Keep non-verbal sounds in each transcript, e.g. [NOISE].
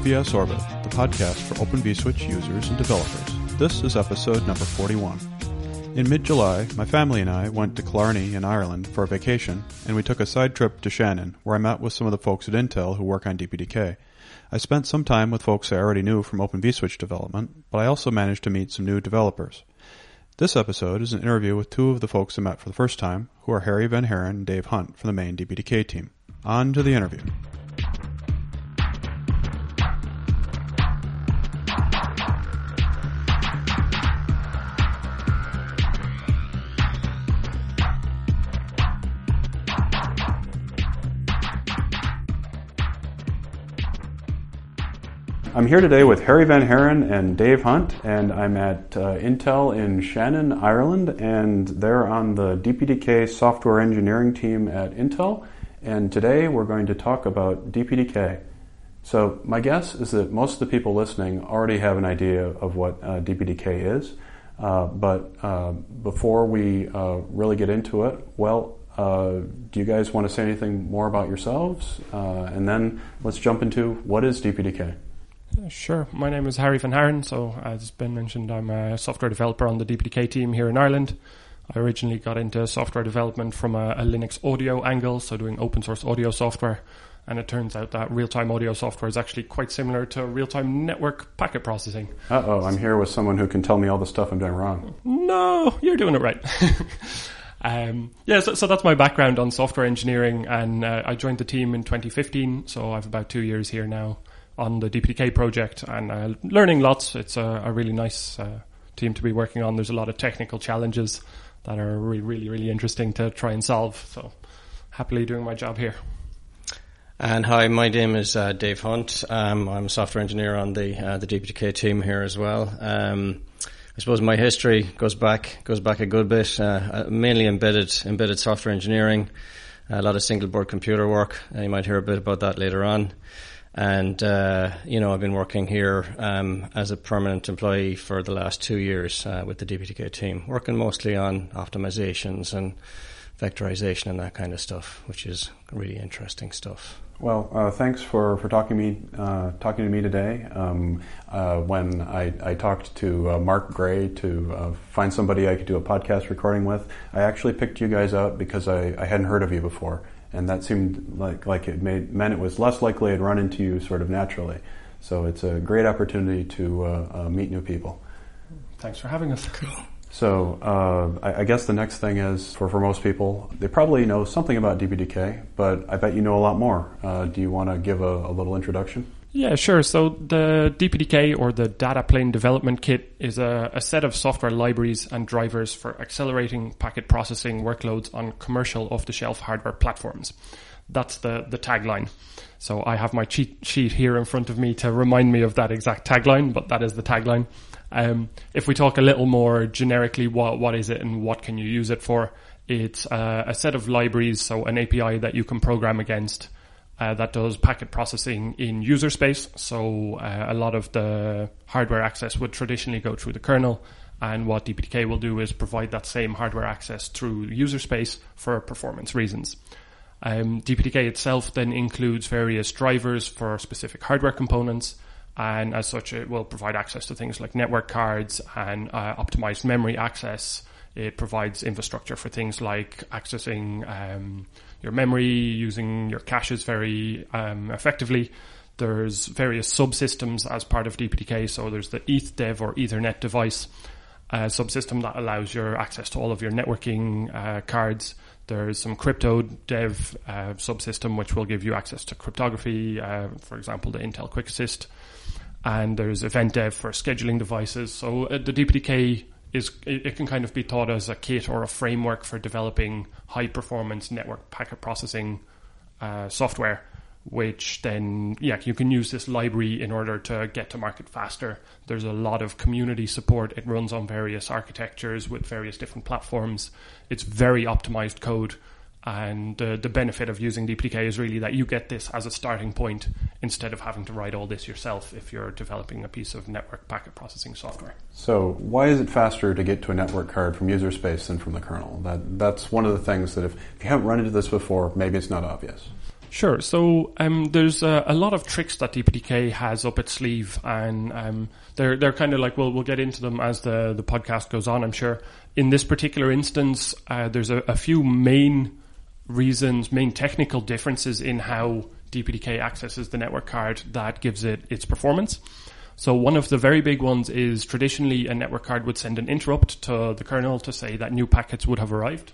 OVS Orbit, the podcast for Open vSwitch users and developers. This is episode number 41. In mid-July, my family and I went to Killarney in Ireland for a vacation, and we took a side trip to Shannon, where I met with some of the folks at Intel who work on DPDK. I spent some time with folks I already knew from Open vSwitch development, but I also managed to meet some new developers. This episode is an interview with two of the folks I met for the first time, who are Harry Van Haaren and Dave Hunt from the main DPDK team. On to the interview. I'm here today with Harry Van Haaren and Dave Hunt, and I'm at uh, Intel in Shannon, Ireland, and they're on the DPDK software engineering team at Intel. And today we're going to talk about DPDK. So, my guess is that most of the people listening already have an idea of what uh, DPDK is. Uh, but uh, before we uh, really get into it, well, uh, do you guys want to say anything more about yourselves? and then let's jump into what is DPDK? Sure. My name is Harry Van Haaren. So, as been mentioned, I'm a software developer on the DPDK team here in Ireland. I originally got into software development from a, a, Linux audio angle, so doing open source audio software. And it turns out that real time audio software is actually quite similar to real time network packet processing. Uh oh, I'm here with someone who can tell me all the stuff I'm doing wrong. No, you're doing it right. [LAUGHS] Um, yeah, so, so, that's my background on software engineering, and uh, I joined the team in 2015. So I've about two years here now, on the DPDK project and uh, learning lots. It's a, a really nice uh, team to be working on. There's a lot of technical challenges that are really, really, really interesting to try and solve. So happily doing my job here. And hi, my name is uh, Dave Hunt. Um, I'm a software engineer on the uh, the DPDK team here as well. Um, I suppose my history goes back goes back a good bit. Uh, uh mainly embedded embedded software engineering, a lot of single board computer work. you might hear a bit about that later on. And, uh, you know, I've been working here um, as a permanent employee for the last two years uh, with the DPDK team, working mostly on optimizations and vectorization and that kind of stuff, which is really interesting stuff. Well, uh, thanks for, for talking me uh, talking to me today. Um, uh, when I, I, talked to uh, Mark Gray to uh, find somebody I could do a podcast recording with, I actually picked you guys out because I, I hadn't heard of you before and that seemed like like it made meant it was less likely I'd run into you sort of naturally. So it's a great opportunity to uh, uh, meet new people. Thanks for having us. Cool. So uh, I, I, guess the next thing is for, for most people, they probably know something about DPDK, but I bet you know a lot more. Uh, do you want to give a, a little introduction? Yeah, sure. So the DPDK or the Data Plane Development Kit is a, a, set of software libraries and drivers for accelerating packet processing workloads on commercial off-the-shelf hardware platforms. That's the, the tagline. So I have my cheat sheet here in front of me to remind me of that exact tagline, but that is the tagline. Um, if we talk a little more generically, what, what is it and what can you use it for? It's uh, a set of libraries, so an API that you can program against uh, that does packet processing in user space. So uh, a lot of the hardware access would traditionally go through the kernel. And what DPDK will do is provide that same hardware access through user space for performance reasons. Um, DPDK itself then includes various drivers for specific hardware components. And as such, it will provide access to things like network cards and uh, optimized memory access. It provides infrastructure for things like accessing um, your memory, using your caches very um, effectively. There's various subsystems as part of DPDK. So there's the EthDev or Ethernet device uh, subsystem that allows your access to all of your networking uh, cards. There's some crypto dev uh, subsystem which will give you access to cryptography, uh, for example, the Intel QuickAssist. And there's event dev for scheduling devices. So uh, the DPDK is it, can kind of be thought as a kit or a framework for developing high performance network packet processing uh, software which then yeah you can use this library in order to get to market faster. There's a lot of community support. It runs on various architectures with various different platforms. It's very optimized code and uh, the benefit of using DPDK is really that you get this as a starting point instead of having to write all this yourself if you're developing a piece of network packet processing software. So, why is it faster to get to a network card from user space than from the kernel? That that's one of the things that if, if you haven't run into this before, maybe it's not obvious. Sure. So um, there's a, a, lot of tricks that DPDK has up its sleeve, and um, they're they're kind of like well, we'll get into them as the the podcast goes on. I'm sure. In this particular instance, uh, there's a, a, few main reasons, main technical differences in how DPDK accesses the network card that gives it its performance. So one of the very big ones is traditionally a network card would send an interrupt to the kernel to say that new packets would have arrived.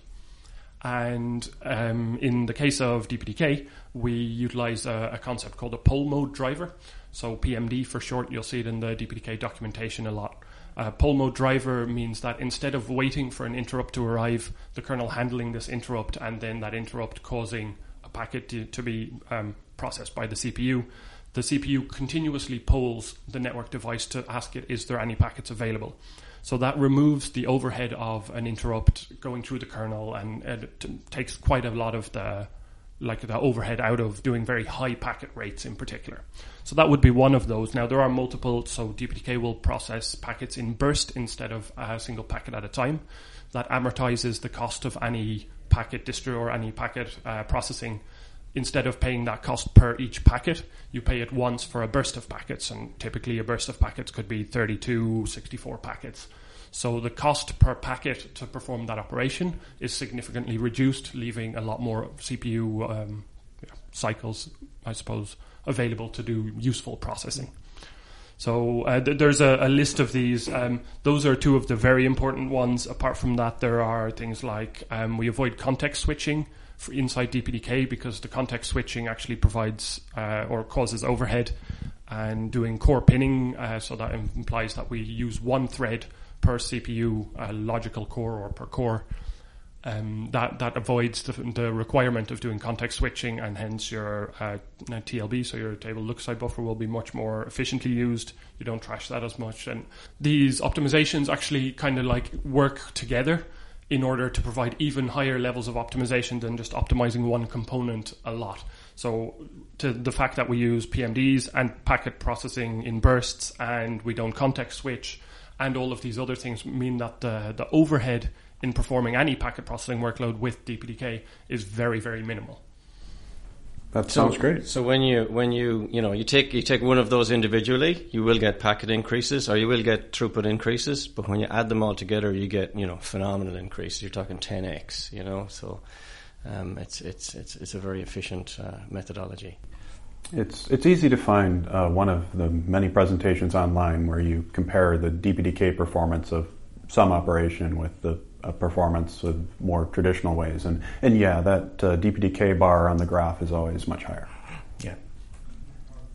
And um, in the case of DPDK, we utilize a, a, concept called a poll mode driver. So PMD for short, you'll see it in the DPDK documentation a lot. Uh, poll mode driver means that instead of waiting for an interrupt to arrive, the kernel handling this interrupt and then that interrupt causing a packet to, to be um, processed by the CPU, the CPU continuously polls the network device to ask it, is there any packets available? So that removes the overhead of an interrupt going through the kernel and it takes quite a lot of the like the overhead out of doing very high packet rates in particular. So that would be one of those. Now there are multiple, so DPDK will process packets in burst instead of a single packet at a time. That amortizes the cost of any packet distro or any packet uh, processing instead of paying that cost per each packet, you pay it once for a burst of packets. And typically, a burst of packets could be 32, 64 packets. So the cost per packet to perform that operation is significantly reduced, leaving a lot more CPU um, cycles, I suppose, available to do useful processing. So uh, th- there's a, a, list of these. Um, those are two of the very important ones. Apart from that, there are things like um, we avoid context switching inside DPDK because the context switching actually provides uh, or causes overhead and doing core pinning. Uh, so that implies that we use one thread per CPU, uh, logical core or per core. Um, that that avoids the, the, requirement of doing context switching, and hence your uh, TLB, so your table look side buffer, will be much more efficiently used. You don't trash that as much, and these optimizations actually kind of like work together in order to provide even higher levels of optimization than just optimizing one component a lot. So to the fact that we use PMDs and packet processing in bursts and we don't context switch and all of these other things mean that the, the overhead in performing any packet processing workload with DPDK is very, very minimal. That sounds so, great. So when you when you you know you take you take one of those individually, you will get packet increases or you will get throughput increases. But when you add them all together, you get you know phenomenal increases. You're talking 10x. You know, so um, it's it's it's it's a very efficient uh, methodology. It's it's easy to find uh, one of the many presentations online where you compare the DPDK performance of some operation with the a performance of more traditional ways. And, and yeah, that uh, DPDK bar on the graph is always much higher. Yeah.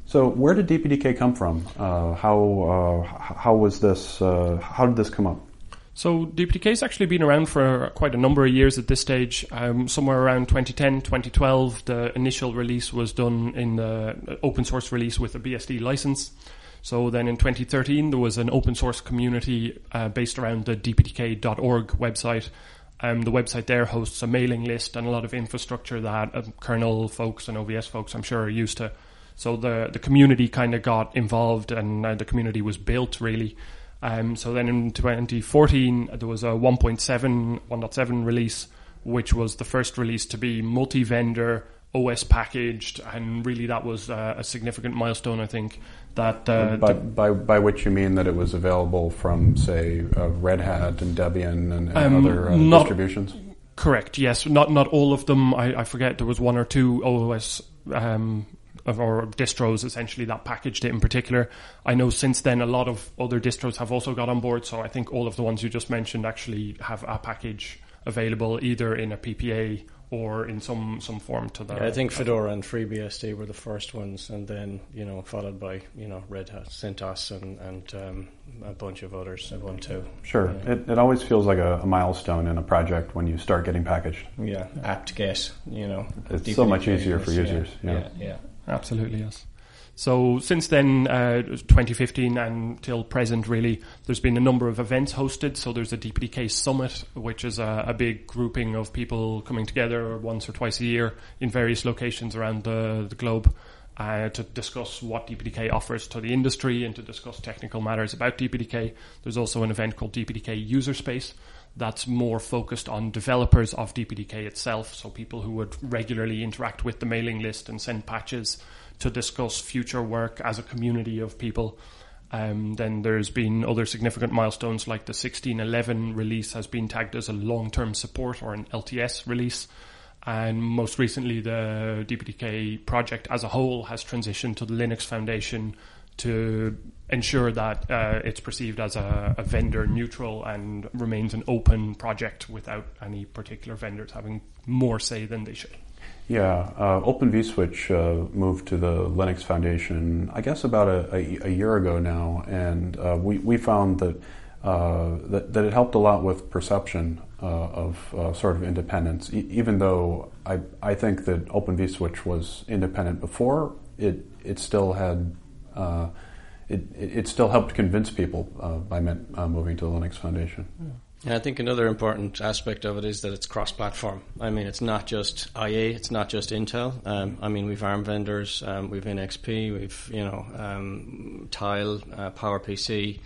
So where did DPDK come from? Uh, how, uh, how was this, uh, how did this come up? So DPDK has actually been around for quite a number of years at this stage. Um, somewhere around 2010, 2012, the initial release was done in the open source release with a BSD license. So then in 2013, there was an open source community uh, based around the dpdk.org website. Um, the website there hosts a mailing list and a lot of infrastructure that um, kernel folks and OVS folks, I'm sure, are used to. So the the community kind of got involved and uh, the community was built really. Um, so then in 2014, there was a 1.7, 1.7 release, which was the first release to be multi-vendor OS packaged, and really that was uh, a significant milestone, I think. That uh, by, by, by which you mean that it was available from, say, uh, Red Hat and Debian and, and um, other uh, not, distributions. Correct. Yes, not not all of them. I, I forget there was one or two OS um, or distros essentially that packaged it in particular. I know since then a lot of other distros have also got on board. So I think all of the ones you just mentioned actually have a package available either in a PPA or in some some form to that. Yeah, I think Fedora and FreeBSD were the first ones, and then you know followed by you know Red Hat, CentOS, and and um, a bunch of others at one too. Sure, yeah. it, it always feels like a, a, milestone in a project when you start getting packaged. Yeah, apt get you know. It's so much easier for users. Yeah, yeah, yeah. Absolutely yes. So since then, uh, 2015 until present, really, there's been a number of events hosted. So there's a DPDK Summit, which is a, a, big grouping of people coming together once or twice a year in various locations around the, the globe. Uh, to discuss what DPDK offers to the industry and to discuss technical matters about DPDK. There's also an event called DPDK User Space. That's more focused on developers of DPDK itself, so people who would regularly interact with the mailing list and send patches to discuss future work as a community of people. Um, then there's been other significant milestones like the 1611 release has been tagged as a long-term support or an LTS release. And most recently, the DPDK project as a whole has transitioned to the Linux Foundation to ensure that uh, it's perceived as a, a, vendor neutral and remains an open project without any particular vendors having more say than they should. Yeah, uh, Open vSwitch uh, moved to the Linux Foundation, I guess, about a, a, a year ago now, and uh, we, we found that, uh, that, that it helped a lot with perception uh, of sort of independence. E- even though I I think that Open vSwitch was independent before, it it still had it, it still helped convince people uh, by uh, moving to the Linux Foundation. Yeah, I think another important aspect of it is that it's cross-platform. I mean, it's not just IA, it's not just Intel. Um, I mean, we've ARM vendors, um, we've NXP, we've you know um, Tile, uh, PowerPC.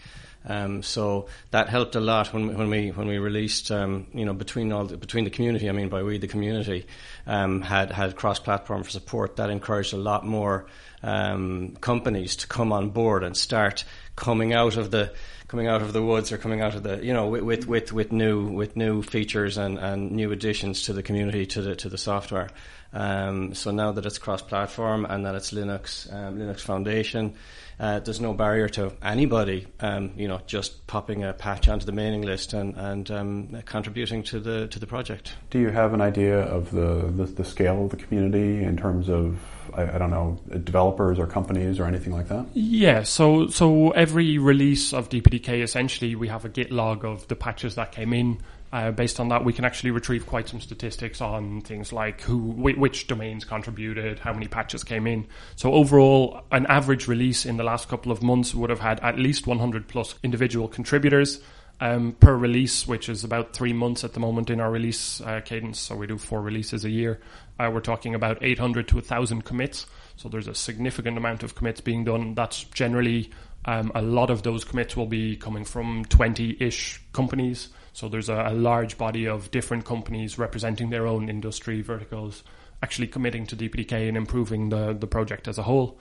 Um, so that helped a lot when, when we when we released um, you know between all the, between the community. I mean by we the community um, had had cross platform for support. That encouraged a lot more um, companies to come on board and start coming out of the coming out of the woods or coming out of the you know with with, with, new with new features and, and new additions to the community to the to the software. Um, so now that it's cross platform and that it's Linux um, Linux Foundation uh, there's no barrier to anybody, um, you know, just popping a patch onto the mailing list and, and um, contributing to the to the project. Do you have an idea of the, the, the scale of the community in terms of I, I, don't know developers or companies or anything like that? Yeah, so so every release of DPDK essentially we have a Git log of the patches that came in. Uh, based on that, we can actually retrieve quite some statistics on things like who, which domains contributed, how many patches came in. So overall, an average release in the last couple of months would have had at least 100 plus individual contributors. Um, per release, which is about three months at the moment in our release uh, cadence. So we do four releases a year. Uh, we're talking about 800 to 1,000 commits. So there's a significant amount of commits being done. That's generally um, a lot of those commits will be coming from 20 ish companies. So there's a, a, large body of different companies representing their own industry verticals actually committing to DPDK and improving the, the project as a whole.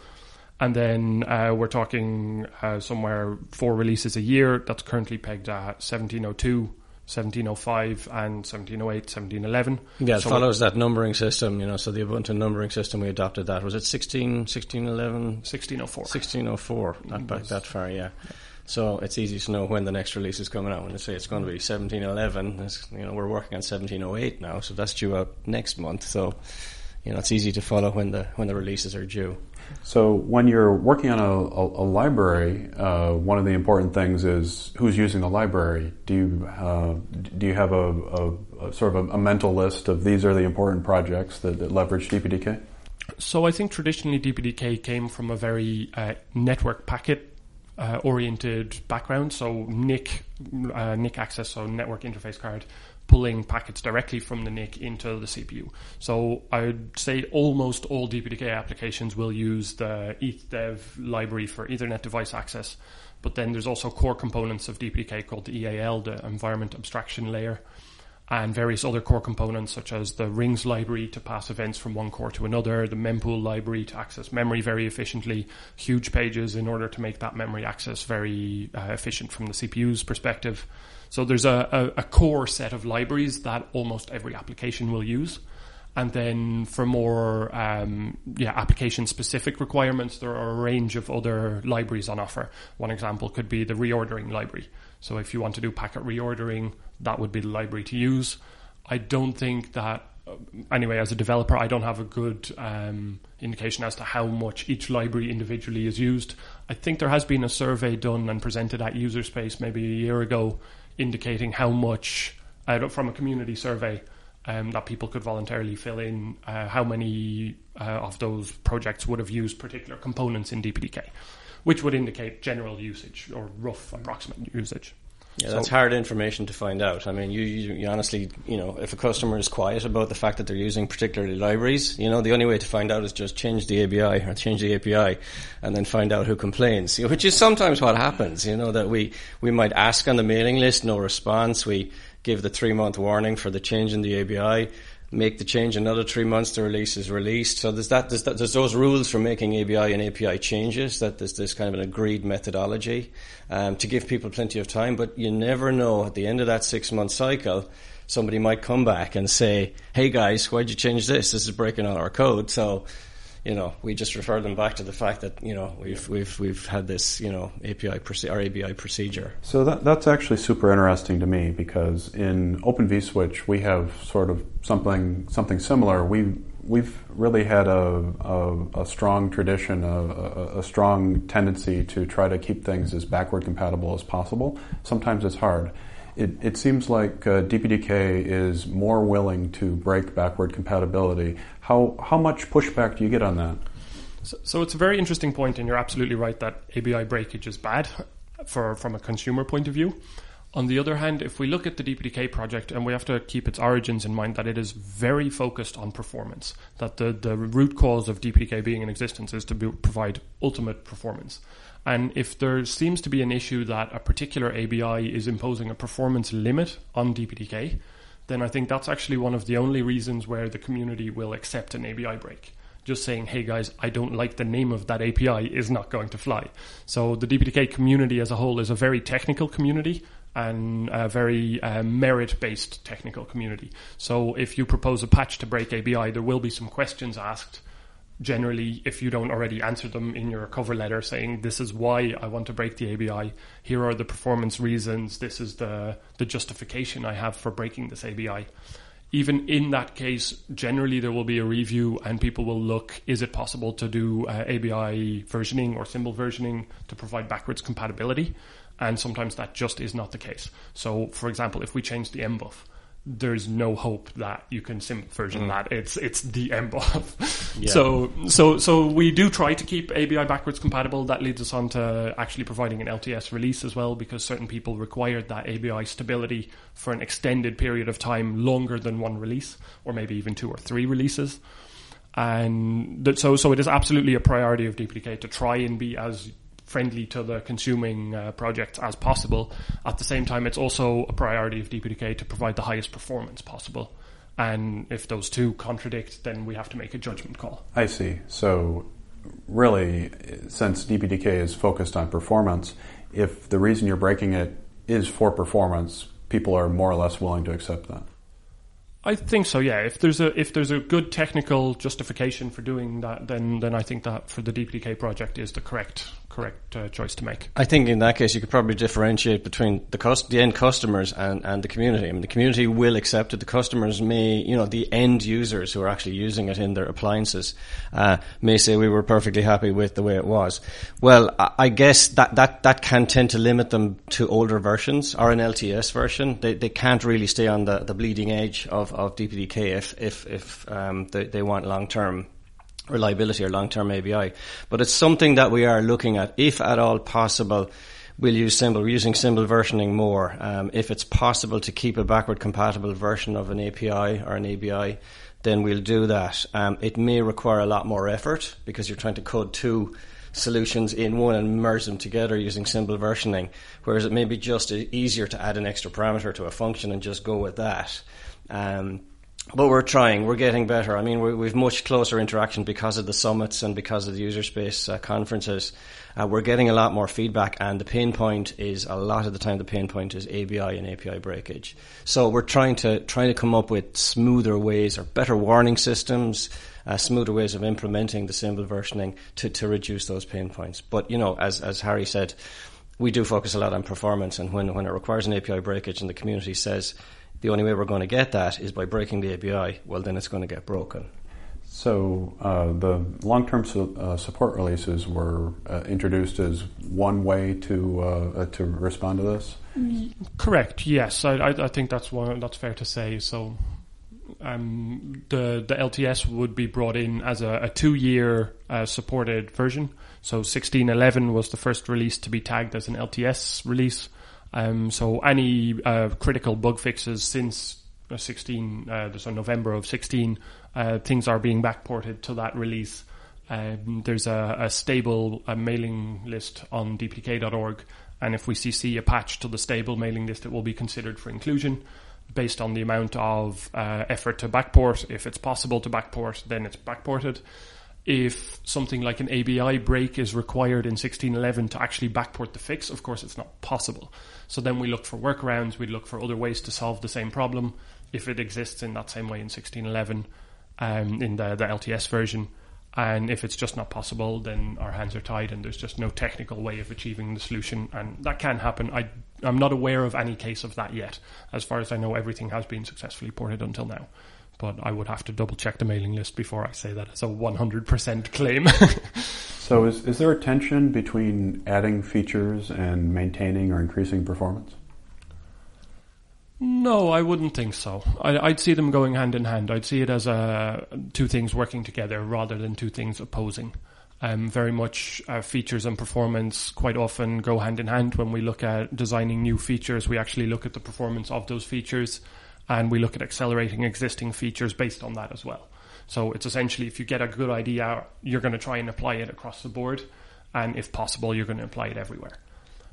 And then uh, we're talking uh, somewhere four releases a year. That's currently pegged at 1702, 1705, and 1708, 1711. Yeah, it so follows that numbering system, you know. So the Ubuntu numbering system, we adopted that. Was it 16, 1611? 1604. 1604, not back that far, yeah. yeah. So it's easy to know when the next release is coming out. When they say it's going to be 1711, you know, we're working on 1708 now, so that's due out next month. So, you know, it's easy to follow when the when the releases are due. So when you're working on a, a, a library, uh, one of the important things is who's using the library. Do you uh, do you have a, a, sort of a, mental list of these are the important projects that, that leverage DPDK? So I think traditionally DPDK came from a very uh, network packet uh, oriented background. So NIC, uh, NIC access, so network interface card, pulling packets directly from the NIC into the CPU. So I'd say almost all DPDK applications will use the EthDev library for Ethernet device access. But then there's also core components of DPDK called the EAL, the Environment Abstraction Layer and various other core components such as the rings library to pass events from one core to another, the mempool library to access memory very efficiently, huge pages in order to make that memory access very uh, efficient from the CPU's perspective. So there's a, a, a, core set of libraries that almost every application will use. And then for more um, yeah, application specific requirements, there are a range of other libraries on offer. One example could be the reordering library. So if you want to do packet reordering, that would be the library to use. I don't think that, uh, anyway, as a developer, I don't have a good um, indication as to how much each library individually is used. I think there has been a survey done and presented at User Space maybe a year ago indicating how much, uh, from a community survey, um, that people could voluntarily fill in uh, how many uh, of those projects would have used particular components in DPDK, which would indicate general usage or rough approximate usage. Yeah, so, that's hard information to find out. I mean, you, you, you, honestly, you know, if a customer is quiet about the fact that they're using particularly libraries, you know, the only way to find out is just change the ABI or change the API and then find out who complains, [LAUGHS] which is sometimes what happens, you know, that we, we might ask on the mailing list, no response. We, give the three month warning for the change in the ABI, make the change another three months, the release is released. So there's that, there's, that, there's those rules for making ABI and API changes, that there's this kind of an agreed methodology um, to give people plenty of time, but you never know at the end of that six month cycle, somebody might come back and say, hey guys, why'd you change this? This is breaking all our code. So you know, we just refer them back to the fact that you know we've we've we've had this you know API proce- or ABI procedure. So that that's actually super interesting to me because in Open vSwitch we have sort of something something similar. We we've really had a, a, a strong tradition, a, a, strong tendency to try to keep things as backward compatible as possible. Sometimes it's hard. It, it seems like uh, DPDK is more willing to break backward compatibility. How, how much pushback do you get on that? So, so it's a very interesting point, and you're absolutely right that ABI breakage is bad for, from a consumer point of view. On the other hand, if we look at the DPDK project, and we have to keep its origins in mind, that it is very focused on performance. That the, the root cause of DPDK being in existence is to be, provide ultimate performance. And if there seems to be an issue that a particular ABI is imposing a performance limit on DPDK, then I think that's actually one of the only reasons where the community will accept an ABI break. Just saying, hey guys, I don't like the name of that API is not going to fly. So the DPDK community as a whole is a very technical community and a very uh, merit based technical community. So if you propose a patch to break ABI, there will be some questions asked generally, if you don't already answer them in your cover letter saying, this is why I want to break the ABI, here are the performance reasons, this is the, the justification I have for breaking this ABI. Even in that case, generally there will be a review and people will look, is it possible to do uh, ABI versioning or symbol versioning to provide backwards compatibility? And sometimes that just is not the case. So, for example, if we change the mbuf, there's no hope that you can sim version mm. that. It's it's the mbuf. [LAUGHS] yeah. So so so we do try to keep ABI backwards compatible. That leads us on to actually providing an LTS release as well, because certain people required that ABI stability for an extended period of time, longer than one release, or maybe even two or three releases. And that, so so it is absolutely a priority of DPDK to try and be as friendly to the consuming uh, projects as possible. At the same time, it's also a priority of DPDK to provide the highest performance possible. And if those two contradict, then we have to make a judgment call. I see. So, really, since DPDK is focused on performance, if the reason you're breaking it is for performance, people are more or less willing to accept that. I think so. Yeah, if there's a if there's a good technical justification for doing that, then then I think that for the DPDK project is the correct correct uh, choice to make. I think in that case you could probably differentiate between the cost, the end customers and, and the community. I mean, the community will accept it. The customers may, you know, the end users who are actually using it in their appliances uh, may say we were perfectly happy with the way it was. Well, I guess that, that, that can tend to limit them to older versions or an LTS version. They, they can't really stay on the, the bleeding edge of, of DPDK if, if, if um, they, they want long term reliability or long-term ABI. But it's something that we are looking at, if at all possible. We'll use symbol. We're using symbol versioning more. Um, if it's possible to keep a backward compatible version of an API or an ABI, then we'll do that. Um, it may require a lot more effort because you're trying to code two solutions in one and merge them together using symbol versioning, whereas it may be just easier to add an extra parameter to a function and just go with that. Um, but we're trying. We're getting better. I mean, we have much closer interaction because of the summits and because of the user space uh, conferences. Uh, we're getting a lot more feedback, and the pain point is a lot of the time the pain point is ABI and API breakage. So we're trying to trying to come up with smoother ways or better warning systems, uh, smoother ways of implementing the symbol versioning to to reduce those pain points. But you know, as as Harry said, we do focus a lot on performance, and when when it requires an API breakage, and the community says the only way we're going to get that is by breaking the API, well, then it's going to get broken. So uh, the long-term su- uh, support releases were uh, introduced as one way to uh, uh, to respond to this. Correct. Yes, I, I, I, think that's one. That's fair to say. So um, the the LTS would be brought in as a, a two-year uh, supported version. So 16.11 was the first release to be tagged as an LTS release. Um, so any uh, critical bug fixes since uh, 16, uh, so November of 16, uh, things are being backported to that release. Um, there's a, a stable a mailing list on dpdk.org, and if we CC a patch to the stable mailing list, it will be considered for inclusion. based on the amount of uh, effort to backport. If it's possible to backport, then it's backported. If something like an ABI break is required in 1611 to actually backport the fix, of course it's not possible. So then we look for workarounds, we look for other ways to solve the same problem if it exists in that same way in 1611 um, in the, the LTS version. And if it's just not possible, then our hands are tied and there's just no technical way of achieving the solution. And that can happen. I, I'm not aware of any case of that yet. As far as I know, everything has been successfully ported until now. But I would have to double check the mailing list before I say that as a 100% claim. [LAUGHS] so, is, is there a tension between adding features and maintaining or increasing performance? No, I wouldn't think so. I, would see them going hand in hand. I'd see it as uh, two things working together rather than two things opposing. Um, very much uh, features and performance quite often go hand in hand. When we look at designing new features, we actually look at the performance of those features and we look at accelerating existing features based on that as well. So it's essentially if you get a good idea, you're going to try and apply it across the board. And if possible, you're going to apply it everywhere.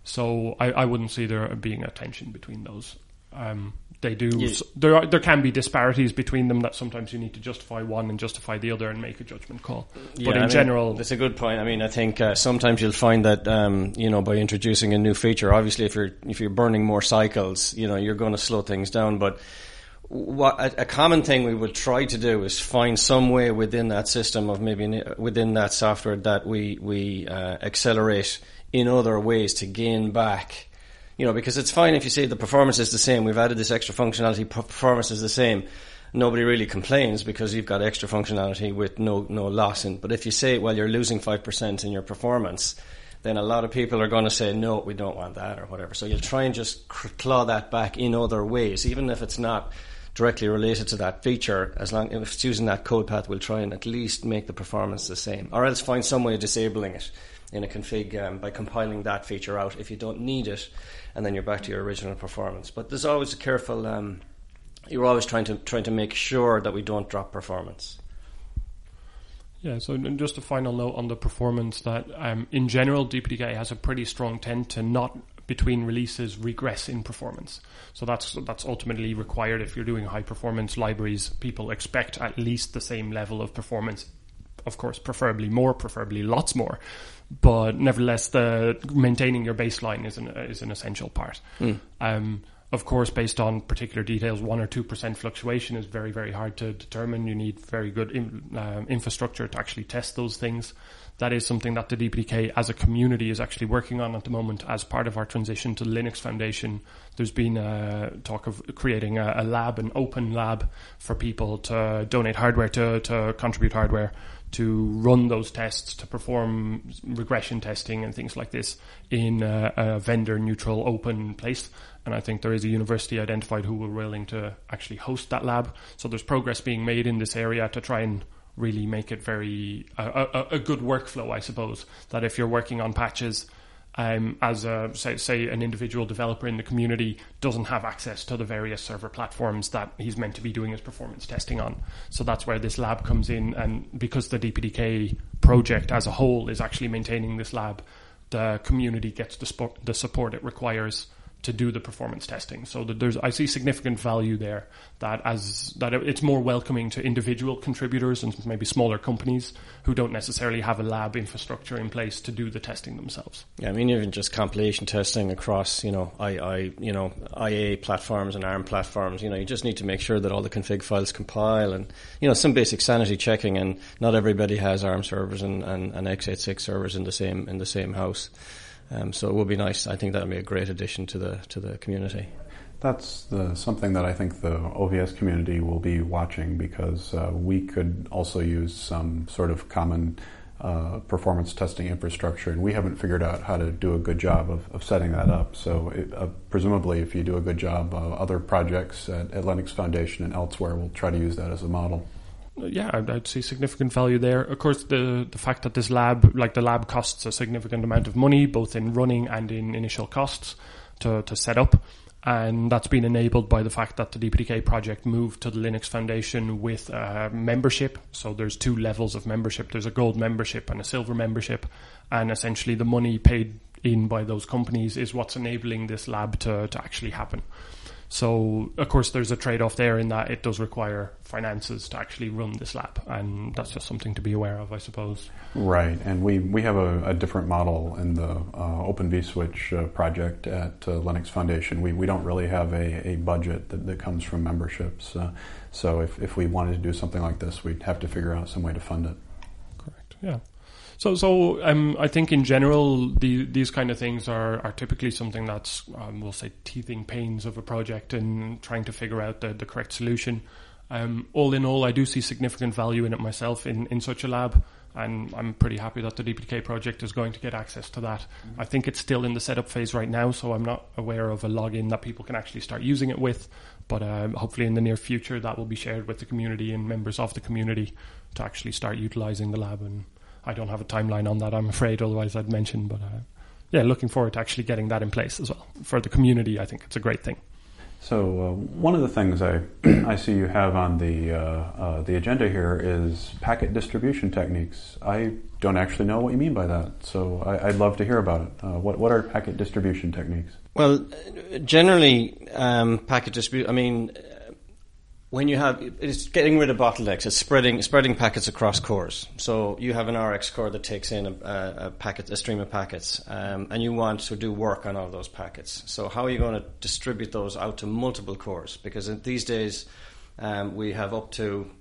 So I, I wouldn't see there being a tension between those. Um, they do. Yeah. There are, there can be disparities between them that sometimes you need to justify one and justify the other and make a judgment call. Yeah, but in I mean, general, that's a good point. I mean, I think uh, sometimes you'll find that um, you know by introducing a new feature, obviously if you're if you're burning more cycles, you know you're going to slow things down. But what a, a, common thing we would try to do is find some way within that system of maybe within that software that we we uh, accelerate in other ways to gain back you know, because it's fine if you say the performance is the same. We've added this extra functionality. Performance is the same. Nobody really complains because you've got extra functionality with no no loss in. But if you say, well, you're losing five percent in your performance, then a lot of people are going to say, no, we don't want that or whatever. So you'll try and just claw that back in other ways, even if it's not directly related to that feature. As long if it's using that code path, we'll try and at least make the performance the same, or else find some way of disabling it in a config um, by compiling that feature out if you don't need it and then you're back to your original performance. But there's always a careful. Um, you're always trying to trying to make sure that we don't drop performance. Yeah, so just a final note on the performance that um, in general, DPDK has a pretty strong tend to not between releases regress in performance. So that's that's ultimately required if you're doing high performance libraries. People expect at least the same level of performance. Of course, preferably more, preferably lots more but nevertheless, the maintaining your baseline is an is an essential part. Mm. Um, of course, based on particular details, one or two percent fluctuation is very very hard to determine. You need very good in, uh, infrastructure to actually test those things. That is something that the DPDK as a community is actually working on at the moment as part of our transition to the Linux Foundation. There's been a talk of creating a, a lab, an open lab for people to donate hardware to, to contribute hardware to run those tests, to perform regression testing and things like this in a, a vendor neutral open place. And I think there is a university identified who were willing to actually host that lab. So there's progress being made in this area to try and really make it very a, a, a good workflow, I suppose. That if you're working on patches um, as a, say, say an individual developer in the community doesn't have access to the various server platforms that he's meant to be doing his performance testing on. So that's where this lab comes in, and because the DPDK project as a whole is actually maintaining this lab, the community gets the, the support it requires to do the performance testing. So that there's, I see significant value there that as, that it's more welcoming to individual contributors and maybe smaller companies who don't necessarily have a lab infrastructure in place to do the testing themselves. Yeah, I mean, even just compilation testing across, you know, I, I, you know, IA platforms and ARM platforms, you know, you just need to make sure that all the config files compile and, you know, some basic sanity checking and not everybody has ARM servers and, and, and x86 servers in the same, in the same house. Um, so it would be nice. I think that would be a great addition to the to the community. That's the, something that I think the OVS community will be watching because uh, we could also use some sort of common uh, performance testing infrastructure, and we haven't figured out how to do a good job of, of setting that up. So, it, uh, presumably, if you do a good job, uh, other projects at, at Linux Foundation and elsewhere will try to use that as a model yeah, I'd, see significant value there. Of course, the the fact that this lab, like the lab, costs a significant amount of money, both in running and in initial costs to to set up, and that's been enabled by the fact that the DPDK project moved to the Linux Foundation with a membership. So there's two levels of membership. There's a gold membership and a silver membership, and essentially the money paid in by those companies is what's enabling this lab to to actually happen. So, of course, there's a trade off there in that it does require finances to actually run this lab, and that's just something to be aware of, I suppose. Right, and we, we have a, a different model in the uh, Open vSwitch uh, project at uh, Linux Foundation. We, we don't really have a, a budget that, that comes from memberships. Uh, so, if, if we wanted to do something like this, we'd have to figure out some way to fund it. Correct, yeah. So, so um, I think in general, the, these kind of things are, are typically something that's, um, we'll say, teething pains of a project and trying to figure out the, the correct solution. Um, all in all, I do see significant value in it myself in, in such a lab, and I'm pretty happy that the DPDK project is going to get access to that. Mm-hmm. I think it's still in the setup phase right now, so I'm not aware of a login that people can actually start using it with. But um, hopefully, in the near future, that will be shared with the community and members of the community to actually start utilizing the lab and I don't have a timeline on that, I'm afraid, otherwise I'd mention. But uh, yeah, looking forward to actually getting that in place as well. For the community, I think it's a great thing. So uh, one of the things I, [CLEARS THROAT] I see you have on the uh, uh, the agenda here is packet distribution techniques. I don't actually know what you mean by that, so I, would love to hear about it. Uh, what what are packet distribution techniques? Well, generally, um, packet distribution. I mean, when you have it's getting rid of bottlenecks, it's spreading spreading packets across cores. So you have an RX core that takes in a, a packet, a stream of packets, um, and you want to do work on all those packets. So how are you going to distribute those out to multiple cores? Because these days um, we have up to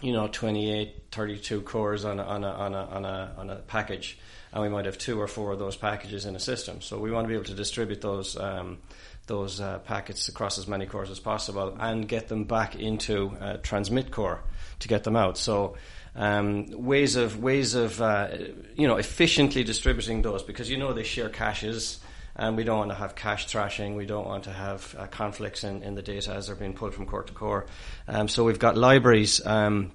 you know 28, 32 cores on a, on a, on a, on a, on a package, and we might have two or four of those packages in a system. So we want to be able to distribute those. Um, those uh, packets across as many cores as possible and get them back into uh, transmit core to get them out. So um, ways of ways of uh, you know efficiently distributing those because you know they share caches. And we don't want to have cache thrashing. We don't want to have uh, conflicts in, in the data as they're being pulled from core to core. Um, so we've got libraries um,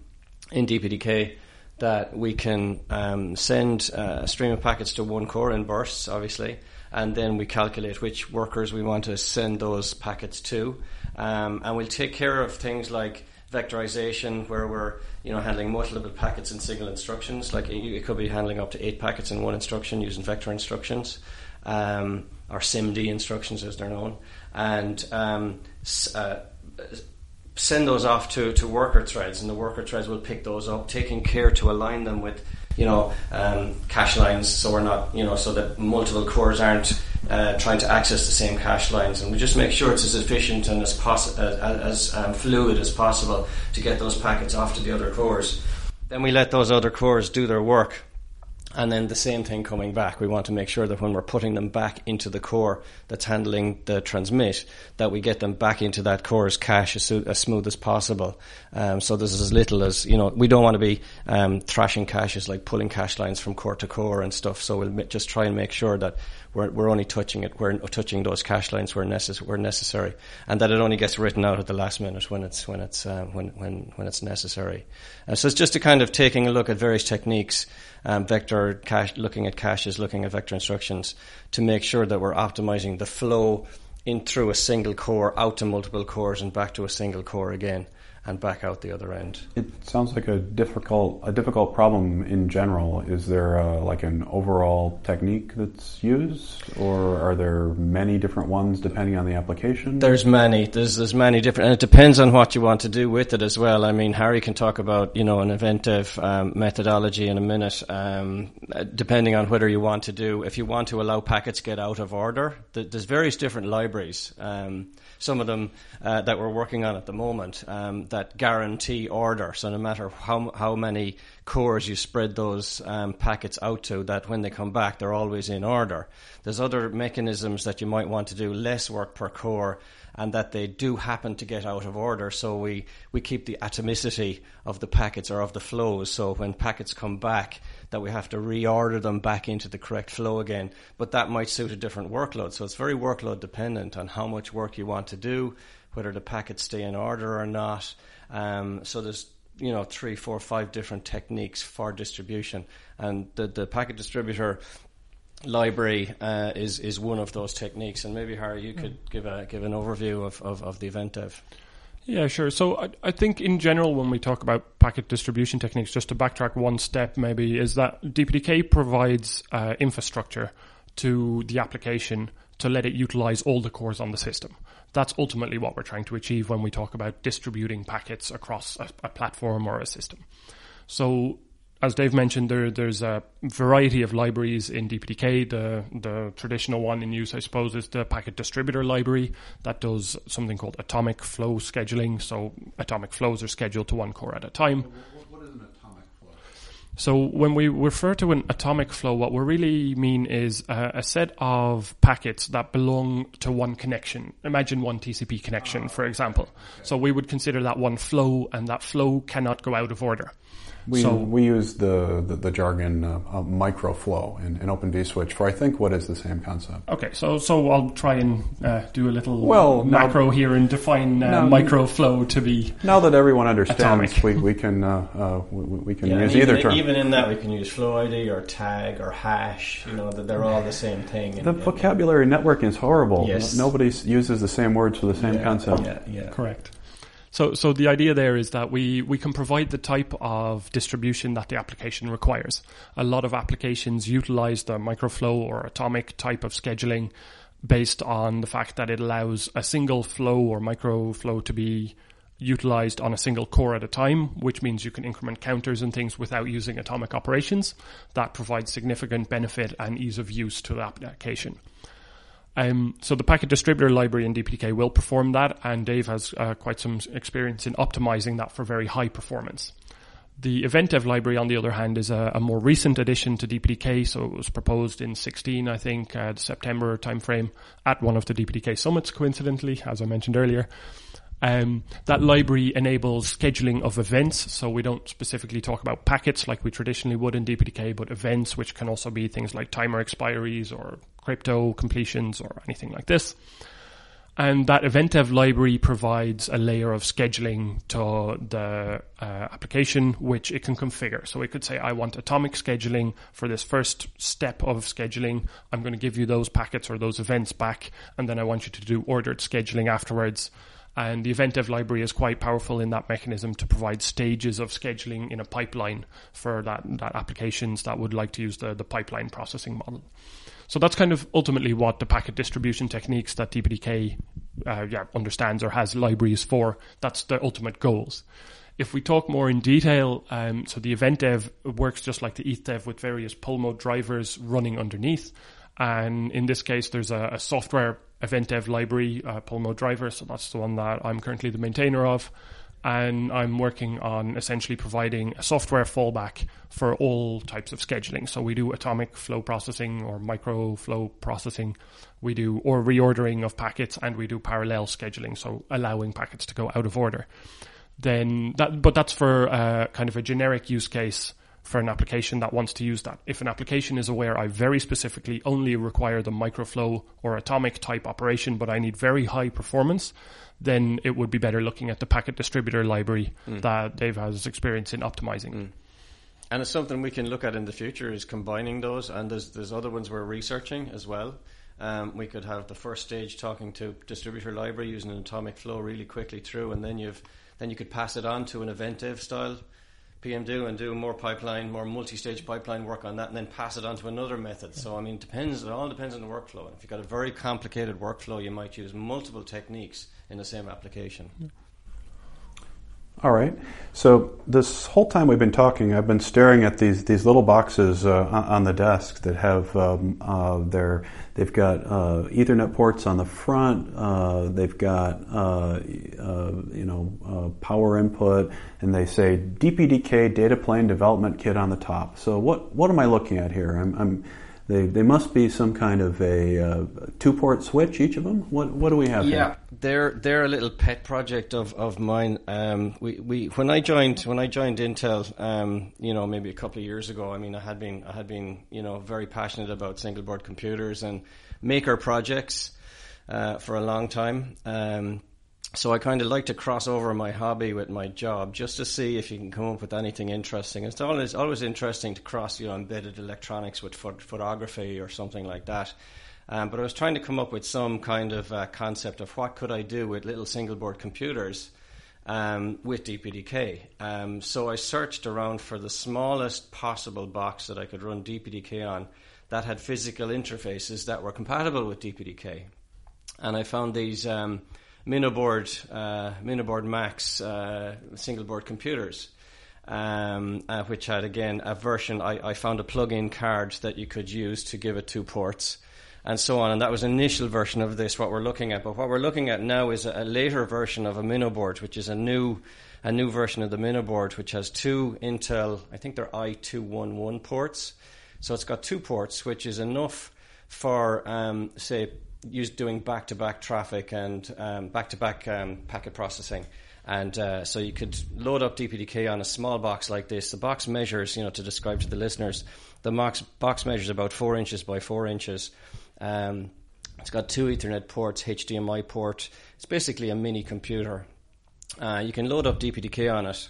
in DPDK that we can um, send uh, a stream of packets to one core in bursts, obviously, and then we calculate which workers we want to send those packets to. Um, and we'll take care of things like vectorization, where we're you know handling multiple packets in single instructions. Like it could be handling up to eight packets in one instruction using vector instructions, um, or SIMD instructions as they're known, and um, uh, send those off to, to worker threads, and the worker threads will pick those up, taking care to align them with you know, um, cache lines, so we're not, you know, so that multiple cores aren't uh, trying to access the same cache lines, and we just make sure it's as efficient and as poss- uh, as um, fluid as possible to get those packets off to the other cores. Then we let those other cores do their work and then the same thing coming back. We want to make sure that when we're putting them back into the core that's handling the transmit, that we get them back into that core's cache as, as smooth as possible. Um, so there's as little as, you know, we don't want to be um, thrashing caches like pulling cache lines from core to core and stuff. So we'll just try and make sure that we're, we're only touching it, we're touching those cache lines where, necess- where necessary, and that it only gets written out at the last minute when it's when it's uh, when when when it's necessary. Uh, so it's just a kind of taking a look at various techniques, um, vector cache, looking at caches, looking at vector instructions, to make sure that we're optimizing the flow in through a single core out to multiple cores and back to a single core again and back out the other end. It sounds like a difficult a difficult problem in general. Is there a, like an overall technique that's used, or are there many different ones depending on the application? There's many. There's there's many different, and it depends on what you want to do with it as well. I mean, Harry can talk about you know an event dev um, methodology in a minute, um, depending on whether you want to do if you want to allow packets get out of order. There's various different libraries. Um, some of them uh, that we're working on at the moment um, that guarantee order. So no matter how how many cores you spread those um, packets out to, that when they come back, they're always in order. There's other mechanisms that you might want to do less work per core and that they do happen to get out of order. So we, we keep the atomicity of the packets or of the flows. So when packets come back, that we have to reorder them back into the correct flow again. But that might suit a different workload. So it's very workload dependent on how much work you want to do, whether the packets stay in order or not. Um, so there's you know three, four, five different techniques for distribution, and the the packet distributor library uh, is is one of those techniques. And maybe Harry, you could give a give an overview of, of, of the event dev. Yeah, sure. So I, I, think in general, when we talk about packet distribution techniques, just to backtrack one step, maybe is that DPDK provides uh, infrastructure to the application to let it utilize all the cores on the system. That's ultimately what we're trying to achieve when we talk about distributing packets across a, a platform or a system. So as Dave mentioned, there, there's a variety of libraries in DPDK. The, the traditional one in use, I suppose, is the packet distributor library that does something called atomic flow scheduling. So atomic flows are scheduled to one core at a time. What is an atomic flow? So when we refer to an atomic flow, what we really mean is a, a set of packets that belong to one connection. Imagine one TCP connection, for example. So we would consider that one flow, and that flow cannot go out of order. We, So- we use the, the, the jargon uh, uh, microflow in, in Open vSwitch for I think what is the same concept. Okay, so so I'll try and uh, do a little Well, now- macro here and define uh, Now- microflow to be Now that everyone understands, Atomic. we, we can uh, uh, we, we can Yeah, use and either even, term. Even in that, we can use flow ID or tag or hash. You know, that they're all the same thing. the And- vocabulary networking is horrible. Yes. Nobody uses the same words for the same yeah, concept. Yeah, yeah. correct. So so the idea there is that we we can provide the type of distribution that the application requires. A lot of applications utilize the microflow or atomic type of scheduling based on the fact that it allows a single flow or microflow to be utilized on a single core at a time, which means you can increment counters and things without using atomic operations. That provides significant benefit and ease of use to the application. Um, so the packet distributor library in DPDK will perform that, and Dave has uh, quite some experience in optimizing that for very high performance. The event dev library, on the other hand, is a, a more recent addition to DPDK. So it was proposed in 16, I think, uh, September timeframe at one of the DPDK summits, coincidentally, as I mentioned earlier. Um, that library enables scheduling of events, so we don't specifically talk about packets like we traditionally would in DPDK, but events, which can also be things like timer expiries or crypto completions or anything like this. And that event dev library provides a layer of scheduling to the uh, application, which it can configure. So it could say, I want atomic scheduling for this first step of scheduling. I'm going to give you those packets or those events back, and then I want you to do ordered scheduling afterwards. And the event dev library is quite powerful in that mechanism to provide stages of scheduling in a pipeline for that, that applications that would like to use the, the pipeline processing model. So that's kind of ultimately what the packet distribution techniques that DPDK uh, yeah, understands or has libraries for. That's the ultimate goals. If we talk more in detail, um, so the event dev works just like the ETH dev with various poll mode drivers running underneath. And in this case, there's a, a software event dev library, uh, poll mode driver. So that's the one that I'm currently the maintainer of. And I'm working on essentially providing a software fallback for all types of scheduling. So we do atomic flow processing or micro flow processing. We do or reordering of packets and we do parallel scheduling. So allowing packets to go out of order. Then that, but that's for uh, kind of a generic use case for an application that wants to use that. If an application is aware I very specifically only require the microflow or atomic type operation, but I need very high performance, then it would be better looking at the packet distributor library that Dave has experience in optimizing. And it's something we can look at in the future is combining those, and there's there's other ones we're researching as well. Um, we could have the first stage talking to distributor library using an atomic flow really quickly through, and then you've then you could pass it on to an event dev style PM do and do more pipeline, more multi-stage pipeline work on that, and then pass it on to another method. So I mean, depends. It all depends on the workflow. And if you've got a very complicated workflow, you might use multiple techniques in the same application. All right. So this whole time we've been talking, I've been staring at these these little boxes uh, on the desk that have um, uh, their they've got uh, Ethernet ports on the front. Uh, they've got uh, uh, you know power input, and they say DPDK Data Plane Development Kit on the top. So what what am I looking at here? I'm, I'm they, they must be some kind of a uh, two port switch each of them. What what do we have Yeah, here? they're they're a little pet project of of mine. Um, we, we when I joined when I joined Intel, um, you know, maybe a couple of years ago. I mean, I had been I had been you know very passionate about single board computers and maker projects uh, for a long time. Um, so I kind of like to cross over my hobby with my job just to see if you can come up with anything interesting. It's always always interesting to cross you know embedded electronics with phot- photography or something like that. Um, but I was trying to come up with some kind of uh, concept of what could I do with little single board computers um, with DPDK. Um, so I searched around for the smallest possible box that I could run DPDK on that had physical interfaces that were compatible with DPDK. And I found these MinnowBoard, uh, MinnowBoard Max uh, single board computers. Um, uh, which had again a version. I, I found a plug-in card that you could use to give it two ports, and so on. And that was an initial version of this. What we're looking at, but what we're looking at now is a, a later version of a MinnowBoard, which is a new a new version of the MinnowBoard, which has two Intel, I think they're i211 ports. So it's got two ports, which is enough for, um, say, use doing back to back traffic and back to back packet processing. And uh, so you could load up DPDK on a small box like this. The box measures, you know, to describe to the listeners, the box, box measures about four inches by four inches. Um, it's got two Ethernet ports, HDMI port. It's basically a mini computer. Uh, you can load up DPDK on it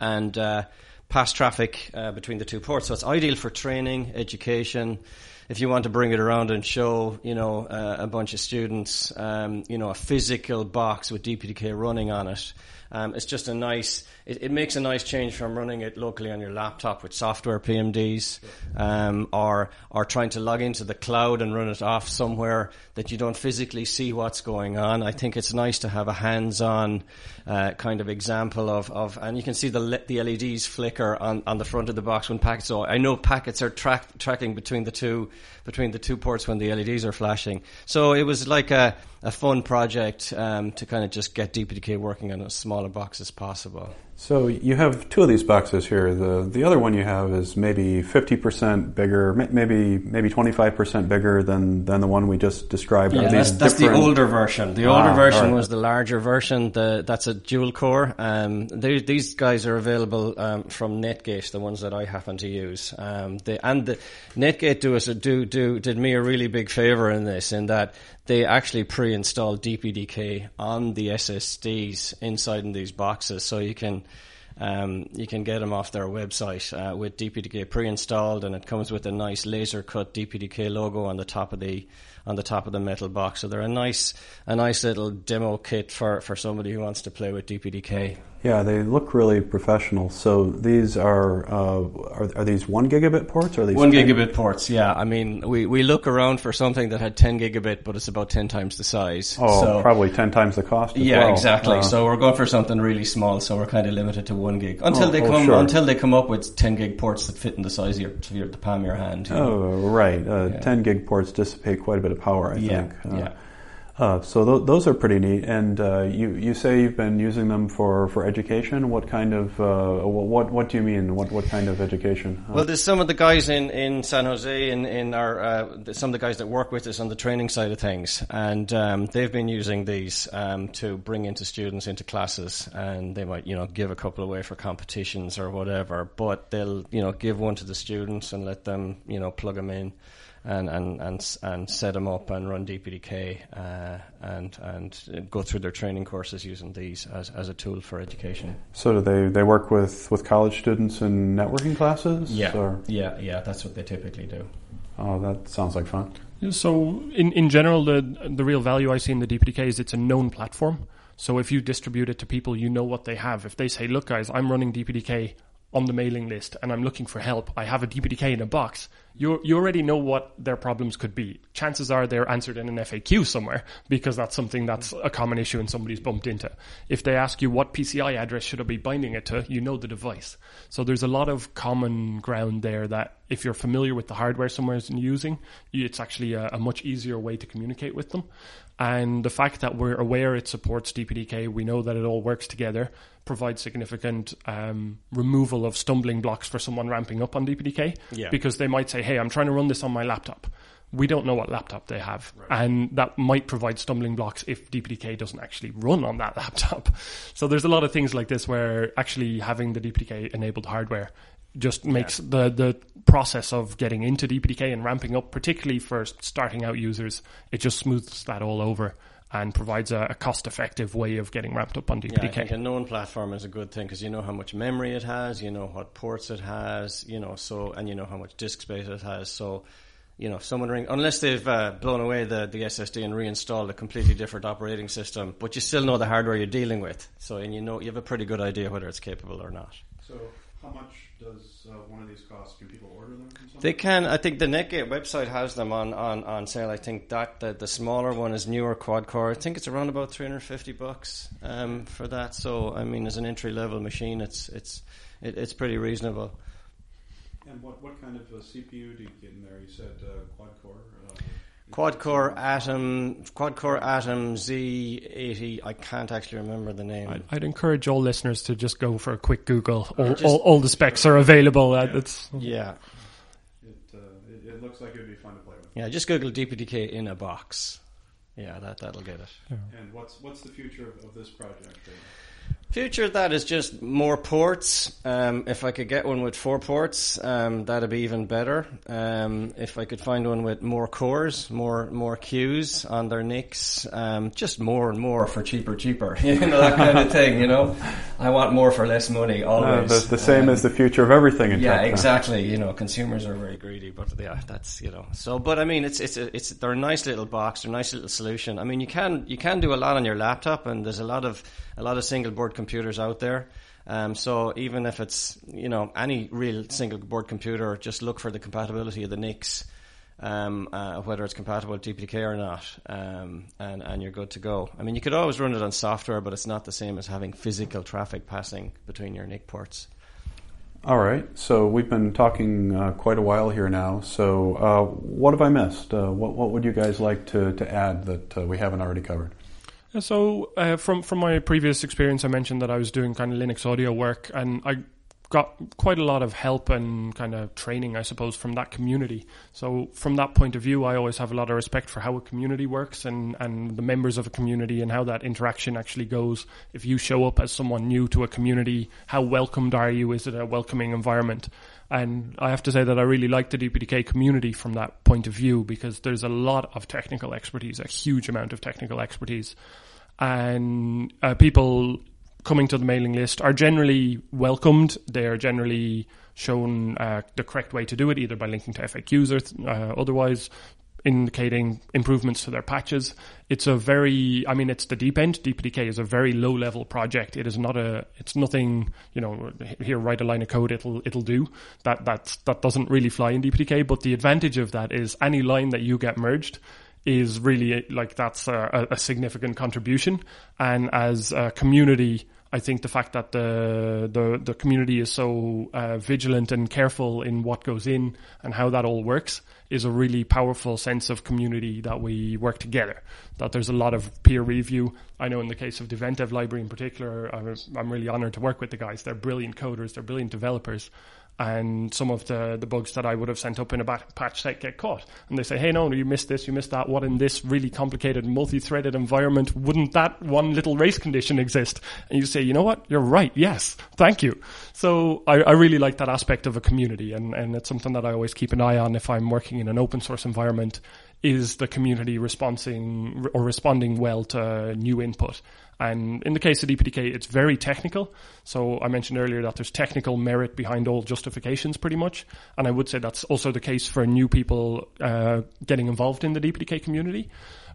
and uh, pass traffic uh, between the two ports. So it's ideal for training, education. If you want to bring it around and show, you know, uh, a bunch of students, um, you know, a physical box with DPDK running on it, um, it's just a nice. It, it, makes a nice change from running it locally on your laptop with software PMDs, um, or or trying to log into the cloud and run it off somewhere that you don't physically see what's going on. I think it's nice to have a hands-on uh, kind of example of, of, and you can see the the LEDs flicker on, on the front of the box when packets. So I know packets are track, tracking between the two between the two ports when the LEDs are flashing. So it was like a a fun project um, to kind of just get DPDK working on as small a box as possible. So you have two of these boxes here. The the other one you have is maybe fifty percent bigger, maybe maybe twenty five percent bigger than, than the one we just described. Yeah, that's, that's the older version. The older ah, version right. was the larger version. The that's a dual core. Um, they, these guys are available um, from Netgate, the ones that I happen to use. Um, they, and the, Netgate do us a, do do did me a really big favor in this, in that they actually pre-install DPDK on the SSDs inside in these boxes, so you can um, you can get them off their website uh, with DPDK pre-installed, and it comes with a nice laser cut DPDK logo on the top of the on the top of the metal box. So they're a nice a nice little demo kit for, for somebody who wants to play with DPDK. Yeah, they look really professional. So these are uh, are, are these one gigabit ports? Or are these one 10? gigabit ports? Yeah, I mean we, we look around for something that had ten gigabit, but it's about ten times the size. Oh, so, probably ten times the cost. yeah, well. exactly. Uh, so we're going for something really small. So we're kind of limited to one gig until oh, they oh, come oh, sure. until they come up with ten gig ports that fit in the size of your, your the palm of your hand. You know? Oh, right. Uh, yeah. Ten gig ports dissipate quite a bit of power. I yeah, think. Uh, yeah. Uh, so th- those are pretty neat. And uh, you you say you've been using them for, for education. What kind of uh, what what do you mean? What what kind of education? Well, there's some of the guys in, in San Jose in in our uh, some of the guys that work with us on the training side of things, and um, they've been using these um, to bring into students into classes, and they might you know give a couple away for competitions or whatever. But they'll you know give one to the students and let them you know plug them in and and and and set them up and run DPDK uh, and and go through their training courses using these as, as a tool for education. So do they they work with, with college students in networking classes? Yeah, or? yeah, yeah. That's what they typically do. Oh, that sounds like fun. So in in general, the the real value I see in the DPDK is it's a known platform. So if you distribute it to people, you know what they have. If they say, "Look, guys, I'm running DPDK on the mailing list and I'm looking for help. I have a DPDK in a box you you already know what their problems could be. Chances are they're answered in an FAQ somewhere because that's something that's a common issue and somebody's bumped into. If they ask you what PCI address should I be binding it to, you know the device. So there's a lot of common ground there that if you're familiar with the hardware someone's using, it's actually a, a much easier way to communicate with them. And the fact that we're aware it supports DPDK, we know that it all works together, provides significant um, removal of stumbling blocks for someone ramping up on DPDK. Yeah. Because they might say, hey, I'm trying to run this on my laptop. We don't know what laptop they have. Right. And that might provide stumbling blocks if DPDK doesn't actually run on that [LAUGHS] laptop. So there's a lot of things like this where actually having the DPDK enabled hardware just makes yeah. the the process of getting into DPDK and ramping up, particularly for starting out users, it just smooths that all over and provides a, a cost effective way of getting ramped up on DPDK. Yeah, I think a known platform is a good thing because you know how much memory it has, you know what ports it has, you know so and you know how much disk space it has. So you know, someone ring unless they've uh, blown away the, the SSD and reinstalled a completely different operating system, but you still know the hardware you're dealing with. So and you know you have a pretty good idea whether it's capable or not. So how much does uh, one of these cost? Can people order them? From they can. I think the Netgate website has them on, on, on sale. I think that the, the smaller one is newer quad core. I think it's around about three hundred fifty bucks um, for that. So I mean, as an entry level machine, it's it's it, it's pretty reasonable. And what, what kind of CPU do you get in there? You said uh, quad core. Uh, Quad core Atom, quad core Atom Z80. I can't actually remember the name. I'd, I'd encourage all listeners to just go for a quick Google. All, just, all, all, the specs are available. Yeah. It's, yeah. It, uh, it, it, looks like it'd be fun to play with. Yeah, just Google DPDK in a box. Yeah, that that'll get it. Yeah. And what's what's the future of, of this project? Future that is just more ports. Um, if I could get one with four ports, um, that'd be even better. Um, if I could find one with more cores, more more queues on their NICs, um, just more and more for cheaper, cheaper. [LAUGHS] You know that kind of thing. You know, I want more for less money. Always uh, the, the, same as the future of everything. In yeah, tech, exactly. You know, consumers are very greedy, but yeah, that's you know. So, but I mean, it's it's a, it's they're a nice little box, they're a nice little solution. I mean, you can you can do a lot on your laptop, and there's a lot of a lot of single board computers out there. Um, so even if it's you know any real single board computer, just look for the compatibility of the NICs, um, uh, whether it's compatible with DPDK or not, um, and and you're good to go. I mean, you could always run it on software, but it's not the same as having physical traffic passing between your NIC ports. All right. So we've been talking uh, quite a while here now. So uh, what have I missed? Uh, what what would you guys like to to add that uh, we haven't already covered? So uh, from from my previous experience, I mentioned that I was doing kind of Linux audio work, and I got quite a lot of help and kind of training, I suppose, from that community. So from that point of view, I always have a lot of respect for how a community works and and the members of a community and how that interaction actually goes. If you show up as someone new to a community, how welcomed are you? Is it a welcoming environment? And I have to say that I really like the DPDK community from that point of view because there's a lot of technical expertise, a huge amount of technical expertise and uh, people coming to the mailing list are generally welcomed. They are generally shown uh, the correct way to do it, either by linking to FAQs or uh, otherwise indicating improvements to their patches. It's a very, I mean, it's the deep end. DPDK is a very low level project. It is not a, it's nothing, you know, here write a line of code, it'll, it'll do. That, that, that doesn't really fly in DPDK, but the advantage of that is any line that you get merged is really like that's a, a significant contribution. And as a community, I think the fact that the the, the community is so uh, vigilant and careful in what goes in and how that all works is a really powerful sense of community that we work together. That there's a lot of peer review. I know in the case of the EventDev library in particular, I'm really honored to work with the guys. They're brilliant coders. They're brilliant developers and some of the, the bugs that I would have sent up in a patch set get caught. And they say, hey, no, you missed this, you missed that. What in this really complicated multi-threaded environment wouldn't that one little race condition exist? And you say, you know what? You're right. Yes. Thank you. So I, I really like that aspect of a community and, and it's something that I always keep an eye on if I'm working in an open source environment. Is the community responding or responding well to new input? And in the case of DPDK, it's very technical. So I mentioned earlier that there's technical merit behind all justifications pretty much. And I would say that's also the case for new people uh, getting involved in the DPDK community.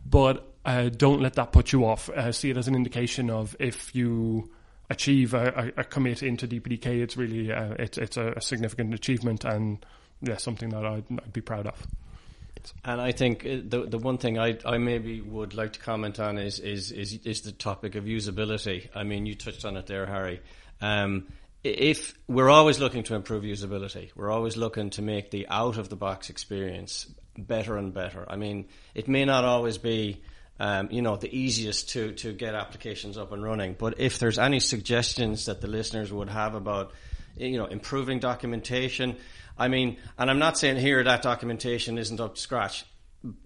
But uh, don't let that put you off. Uh, see it as an indication of if you achieve a, a, a commit into DPDK, it's really uh, it's, it's a, a significant achievement and yeah, something that I'd, I'd be proud of. And I think uh, the the one thing I, I maybe would like to comment on is, is is is the topic of usability. I mean, you touched on it there, Harry. Um, if we're always looking to improve usability, we're always looking to make the out of the box experience better and better. I mean, it may not always be. Um, you know, the easiest to, to get applications up and running. But if there's any suggestions that the listeners would have about, you know, improving documentation, I mean, and I'm not saying here that documentation isn't up to scratch.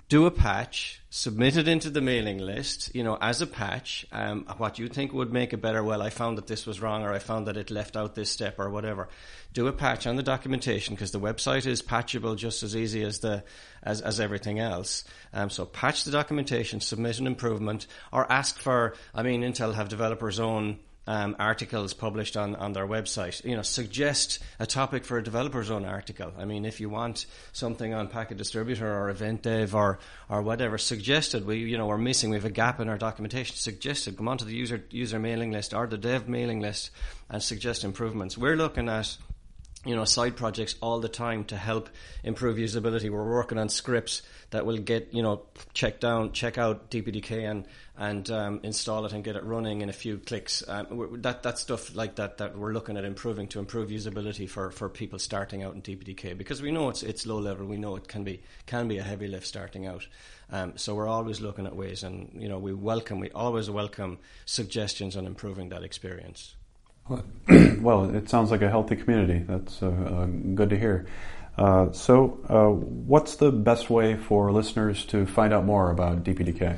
Do a patch, submit it into the mailing list, you know, as a patch, um, what you think would make it better. Well, I found that this was wrong or I found that it left out this step or whatever. Do a patch on the documentation because the website is patchable just as easy as the, as, as everything else. Um, so patch the documentation, submit an improvement or ask for, I mean, Intel have developers own um, articles published on, on their website. You know, suggest a topic for a developer's own article. I mean, if you want something on Packet Distributor or Event Dev or or whatever, suggested. We you know we're missing. We have a gap in our documentation. Suggested. Come onto the user user mailing list or the dev mailing list and suggest improvements. We're looking at you know side projects all the time to help improve usability. We're working on scripts that will get you know check down, check out DPDK and and um, install it and get it running in a few clicks. Um, that that stuff like that that we're looking at improving to improve usability for, for people starting out in DPDK because we know it's it's low level. We know it can be can be a heavy lift starting out. Um, so we're always looking at ways, and you know we welcome we always welcome suggestions on improving that experience. [CLEARS THROAT] well, it sounds like a healthy community. That's uh, uh, good to hear. Uh, so, uh, what's the best way for listeners to find out more about DPDK?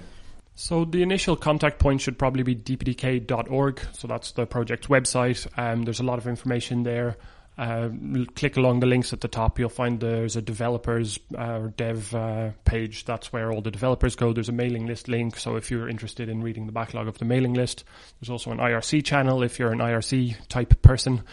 So the initial contact point should probably be dpdk.org. So that's the project's website. Um, there's a lot of information there. Uh, click along the links at the top. You'll find there's a developers uh, dev uh, page. That's where all the developers go. There's a mailing list link. So if you're interested in reading the backlog of the mailing list, there's also an IRC channel if you're an IRC type person.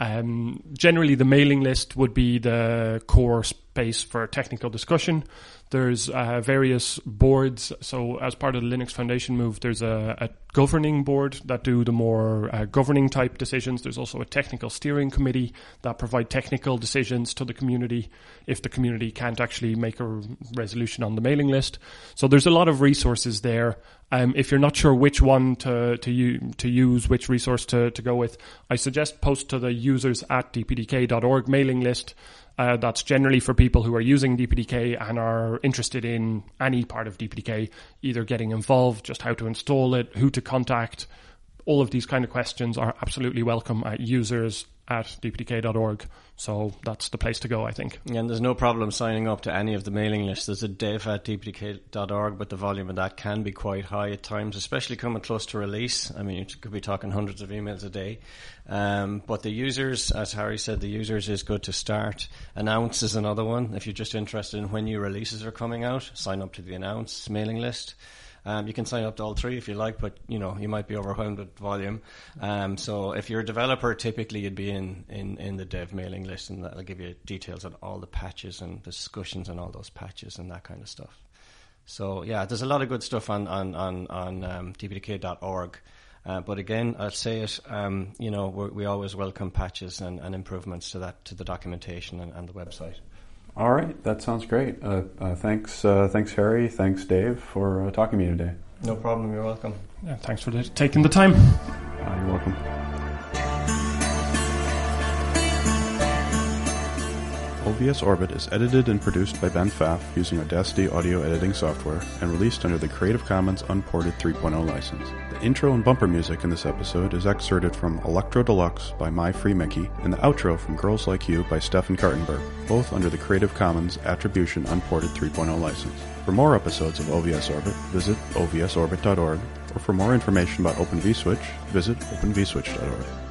Um, generally, the mailing list would be the core space for technical discussion. There's uh, various boards. So, as part of the Linux Foundation move, there's a, a governing board that do the more uh, governing type decisions. There's also a technical steering committee that provide technical decisions to the community if the community can't actually make a resolution on the mailing list. So, there's a lot of resources there. Um, if you're not sure which one to to, to use, which resource to, to go with, I suggest post to the users at dpdk.org mailing list. Uh, that's generally for people who are using DPDK and are interested in any part of DPDK, either getting involved, just how to install it, who to contact. All of these kind of questions are absolutely welcome at users at dpdk.org. So that's the place to go, I think. And there's no problem signing up to any of the mailing lists. There's a dev at dpdk.org, but the volume of that can be quite high at times, especially coming close to release. I mean, you could be talking hundreds of emails a day. Um, but the users, as Harry said, the users is good to start. Announce is another one. If you're just interested in when new releases are coming out, sign up to the announce mailing list. Um, you can sign up to all three if you like, but you know you might be overwhelmed with volume. Um, so if you're a developer, typically you'd be in, in, in the dev mailing list, and that'll give you details on all the patches and discussions on all those patches and that kind of stuff. So yeah, there's a lot of good stuff on on on, on um. Uh, but again, I'll say it. Um, you know, we always welcome patches and, and, improvements to that to the documentation and, and the website. All right, that sounds great. Uh, uh, thanks, uh, thanks, Harry. Thanks, Dave, for uh, talking to me today. No problem. You're welcome. Yeah, thanks for taking the time. Uh, you're welcome. OVS Orbit is edited and produced by Ben Pfaff using Audacity audio editing software and released under the Creative Commons Unported 3.0 license. The intro and bumper music in this episode is excerpted from Electro Deluxe by My Free Mickey and the outro from Girls Like You by Stefan Kartenberg, both under the Creative Commons Attribution Unported 3.0 license. For more episodes of OVS Orbit, visit ovsorbit.org, or for more information about Open vSwitch, visit openvswitch.org.